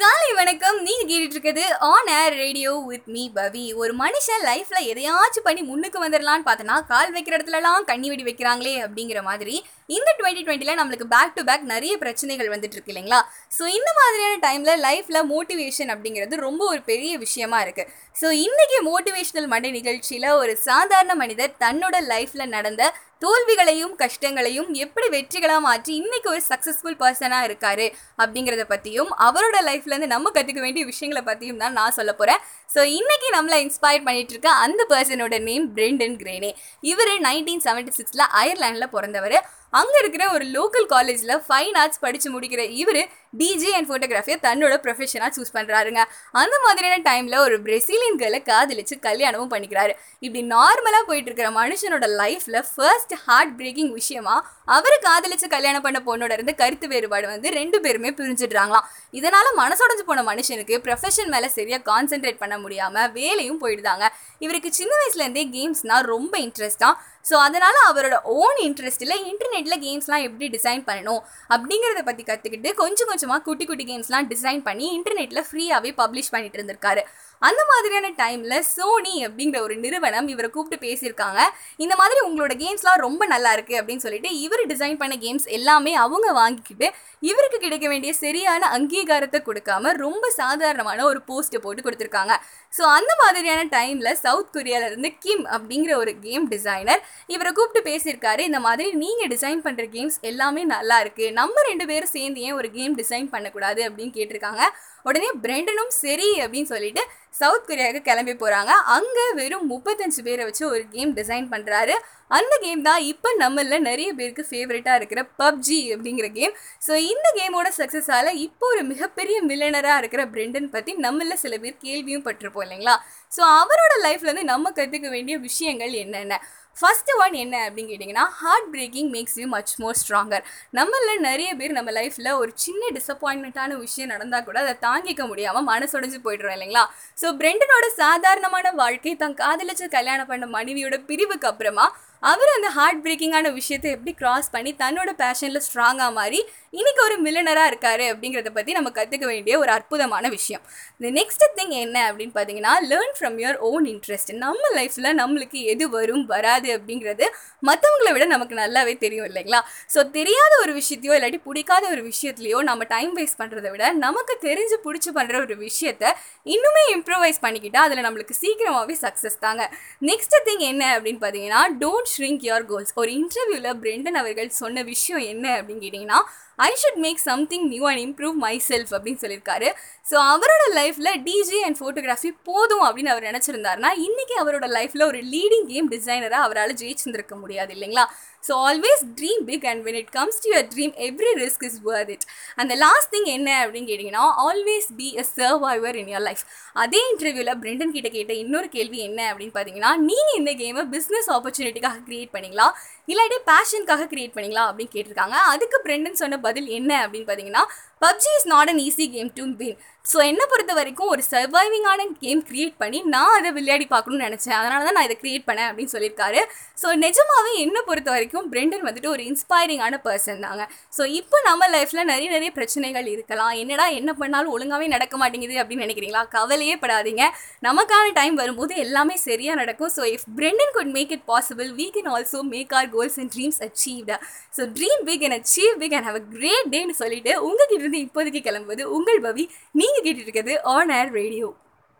காலை வணக்கம். நீங்க கேட்டுட்டு இருக்கிறது on air radio with me Pavi. ஒரு மனுஷன் லைஃப்ல எதையாச்சும் பண்ணி முன்னுக்கு வந்துடலான்னு பார்த்தனா கால் வைக்கிற இடத்துலலாம் கண்ணி வெடி வைக்கிறாங்களே அப்படிங்கிற மாதிரி இந்த டுவெண்ட்டி டுவெண்ட்டில நம்மளுக்கு பேக் டு பேக் நிறைய பிரச்சனைகள் வந்துட்டு இருக்கு இல்லைங்களா? ஸோ இந்த மாதிரியான டைமில் லைஃப்பில் மோட்டிவேஷன் அப்படிங்கிறது ரொம்ப ஒரு பெரிய விஷயமா இருக்கு. ஸோ இன்னைக்கு மோட்டிவேஷனல் மண்டே நிகழ்ச்சியில் ஒரு சாதாரண மனிதர் தன்னோட லைஃப்பில் நடந்த தோல்விகளையும் கஷ்டங்களையும் எப்படி வெற்றிகளாக மாற்றி இன்னைக்கு ஒரு சக்ஸஸ்ஃபுல் பர்சனாக இருக்காரு அப்படிங்கிறத பற்றியும் அவரோட லைஃப்லேருந்து நம்ம கற்றுக்க வேண்டிய விஷயங்களை பற்றியும் தான் நான் சொல்ல போகிறேன் ஸோ இன்னைக்கு நம்மளை இன்ஸ்பயர் பண்ணிட்டு இருக்க அந்த பர்சனோட நேம் பிரெண்டன் கிரேனே இவர் நைன்டீன் செவன்டி சிக்ஸில் அயர்லாண்டில் பிறந்தவர். அங்கே இருக்கிற ஒரு லோக்கல் காலேஜில் ஃபைன் ஆர்ட்ஸ் படித்து முடிக்கிற இவர் டிஜே அண்ட் ஃபோட்டோகிராஃபியை தன்னோட ப்ரொஃபஷனாக சூஸ் பண்ணுறாருங்க அந்த மாதிரியான டைமில் ஒரு பிரசிலியன் கேர்ளை காதலிச்சு கல்யாணமும் பண்ணிக்கிறாரு. இப்படி நார்மலாக போயிட்டு இருக்கிற மனுஷனோட லைஃப்பில் ஃபர்ஸ்ட் ஹார்ட் பிரேக்கிங் விஷயமா அவர் காதலிச்சு கல்யாணம் பண்ண பொண்ணோட இருந்து கருத்து வேறுபாடு வந்து ரெண்டு பேருமே பிரிஞ்சிடுறாங்களாம். இதனால மனசுடைஞ்சு போன மனுஷனுக்கு ப்ரொஃபஷன் மேலே சரியாக கான்சென்ட்ரேட் பண்ண முடியாமல் வேலையும் போயிடுதாங்க. இவருக்கு சின்ன வயசுலேருந்தே கேம்ஸ்னால் ரொம்ப இன்ட்ரெஸ்டாக ஸோ அதனால் அவரோட ஓன் இன்ட்ரெஸ்ட்டில் இன்டர்நெட்டில் கேம்ஸ்லாம் எப்படி டிசைன் பண்ணணும் அப்படிங்கிறத பற்றி கற்றுக்கிட்டு கொஞ்சம் கொஞ்சமாக குட்டி குட்டி கேம்ஸ்லாம் டிசைன் பண்ணி இன்டர்நெட்டில் ஃப்ரீயாகவே பப்ளிஷ் பண்ணிட்டு இருந்திருக்காரு. அந்த மாதிரியான டைமில் சோனி அப்படிங்கிற ஒரு நிறுவனம் இவரை கூப்பிட்டு பேசியிருக்காங்க. இந்த மாதிரி உங்களோட கேம்ஸ்லாம் ரொம்ப நல்லா இருக்கு அப்படின்னு சொல்லிட்டு இவர் டிசைன் பண்ண கேம்ஸ் எல்லாமே அவங்க வாங்கிக்கிட்டு இவருக்கு கிடைக்க வேண்டிய சரியான அங்கீகாரத்தை கொடுக்காம ரொம்ப சாதாரணமான ஒரு போஸ்ட்டை போட்டு கொடுத்துருக்காங்க. ஸோ அந்த மாதிரியான டைமில் சவுத் கொரியாவிலேருந்து இருந்து கிம் அப்படிங்கிற ஒரு கேம் டிசைனர் இவரை கூப்பிட்டு பேசியிருக்காரு. இந்த மாதிரி நீங்கள் டிசைன் பண்ணுற கேம்ஸ் எல்லாமே நல்லா இருக்கு. நம்ம ரெண்டு பேரும் சேர்ந்து ஏன் ஒரு கேம் டிசைன் பண்ணக்கூடாது அப்படின்னு கேட்டிருக்காங்க. உடனே பிரெண்டனும் சரி அப்படின்னு சொல்லிட்டு சவுத் கொரியாவுக்கு கிளம்பி போகிறாங்க அங்கே வெறும் முப்பத்தஞ்சு பேரை வச்சு ஒரு கேம் டிசைன் பண்ணுறாரு அந்த கேம் தான் இப்போ நம்மள நிறைய பேருக்கு ஃபேவரட்டாக இருக்கிற பப்ஜி அப்படிங்கிற கேம் ஸோ இந்த கேமோட சக்ஸஸால் இப்போ ஒரு மிகப்பெரிய மில்லனராக இருக்கிற பிரெண்டன் பற்றி நம்மளில் சில பேர் கேள்வியும் பட்டிருப்போம் இல்லைங்களா? ஸோ அவரோட லைஃப்லேருந்து நம்ம கற்றுக்க வேண்டிய விஷயங்கள் என்னென்ன? ஃபஸ்ட்டு ஒன் என்ன அப்படின்னு கேட்டிங்கன்னா heart breaking makes you much more stronger நம்மள நிறைய பேர் நம்ம லைஃப்பில் ஒரு சின்ன டிசப்பாயின்மெண்ட்டான விஷயம் நடந்தால் கூட அதை தாங்கிக்க முடியாமல் மனசுடைஞ்சு போய்ட்றோம் இல்லைங்களா? ஸோ பிரெண்டனோட சாதாரணமான வாழ்க்கை தான் காதலிச்சு கல்யாணம் பண்ண மனைவியோட பிரிவுக்கு அப்புறமா அவர் அந்த ஹார்ட் பிரேக்கிங்கான விஷயத்தை எப்படி கிராஸ் பண்ணி தன்னோட பேஷனில் ஸ்ட்ராங்காக மாறி இன்றைக்கி ஒரு மில்லனராக இருக்காரு அப்படிங்கிறத பற்றி நம்ம கற்றுக்க வேண்டிய ஒரு அற்புதமான விஷயம். இந்த நெக்ஸ்ட் திங் என்ன அப்படின்னு பார்த்தீங்கன்னா learn from your own interest நம்ம லைஃப்பில் நம்மளுக்கு எது வரும் வராது அப்படிங்கிறது மற்றவங்களை விட நமக்கு நல்லாவே தெரியும் இல்லைங்களா? ஸோ தெரியாத ஒரு விஷயத்தையோ இல்லாட்டி பிடிக்காத ஒரு விஷயத்துலையோ நம்ம டைம் வேஸ்ட் பண்ணுறதை விட நமக்கு தெரிஞ்சு பிடிச்சி பண்ணுற ஒரு விஷயத்த இன்னுமே இம்ப்ரூவைஸ் பண்ணிக்கிட்டால் அதில் நம்மளுக்கு சீக்கிரமாகவே சக்ஸஸ் தாங்க. நெக்ஸ்ட் திங் என்ன அப்படின்னு பார்த்தீங்கன்னா டோன்ட் ஷ்ரிங்க் யுவர் கோல்ஸ் ஒரு இன்டர்வியூவில் பிரெண்டன் அவர்கள் சொன்ன விஷயம் என்ன அப்படின்னு கேட்டிங்கன்னா I should make something new and improve myself அப்படின்னு சொல்லியிருக்காரு. ஸோ அவரோட லைஃப்பில் டிஜே அண்ட் ஃபோட்டோகிராஃபி போதும் அப்படின்னு அவர் நினச்சிருந்தாருன்னா இன்றைக்கி அவரோட லைஃப்பில் ஒரு லீடிங் கேம் டிசைனராக அவரால் ஜெயிச்சிருந்திருக்க முடியாது இல்லைங்களா? So always dream big and when it comes to your dream every risk is worth it அந்த லாஸ்ட் திங் என்ன அப்படின்னு கேட்டிங்கன்னா always be a survivor in your life அதே இன்டர்வியூவில் பிரெண்டன் கிட்ட கேட்ட இன்னொரு கேள்வி என்ன அப்படின்னு பார்த்தீங்கன்னா நீங்கள் இந்த கேமை பிஸ்னஸ் ஆப்பர்ச்சுனிட்டிக்காக க்ரியேட் பண்ணிங்களா? இல்லாட்டி பேஷனுக்காக க்ரியேட் பண்ணிங்களா? அப்படின்னு கேட்டிருக்காங்க. அதுக்கு பிரெண்டன் சொன்ன பதில் என்ன அப்படின்னு பார்த்தீங்கன்னா PUBG is not an easy game to win so என்னை பொறுத்த வரைக்கும் ஒரு சர்வைவிங்கான கேம் க்ரியேட் பண்ணி நான் அதை விளையாடி பார்க்கணும்னு நினச்சேன். அதனால தான் நான் இதை க்ரியேட் பண்ணேன் அப்படின்னு சொல்லியிருக்காரு. ஸோ நிஜமாவே என்னை பொறுத்த வரைக்கும் வரைக்கும் பிரெண்டன் வந்துட்டு ஒரு இன்ஸ்பைரிங்கான பர்சன் தாங்க. ஸோ இப்போ நம்ம லைஃப்பில் நிறைய நிறைய பிரச்சனைகள் இருக்கலாம். என்னடா என்ன பண்ணாலும் ஒழுங்காகவே நடக்க மாட்டேங்குது அப்படின்னு நினைக்கிறீங்களா? கவலையே படாதீங்க. நமக்கான டைம் வரும்போது எல்லாமே சரியாக நடக்கும். So if Brendan could make it possible we can also make our goals and dreams achieved so dream big and achieve big and have a great டேன்னு சொல்லிட்டு உங்ககிட்ட இருந்து இப்போதைக்கு கிளம்புவது உங்கள் பவி. நீங்கள் கேட்டுட்டு இருக்கிறது ஆன் ஏர் ரேடியோ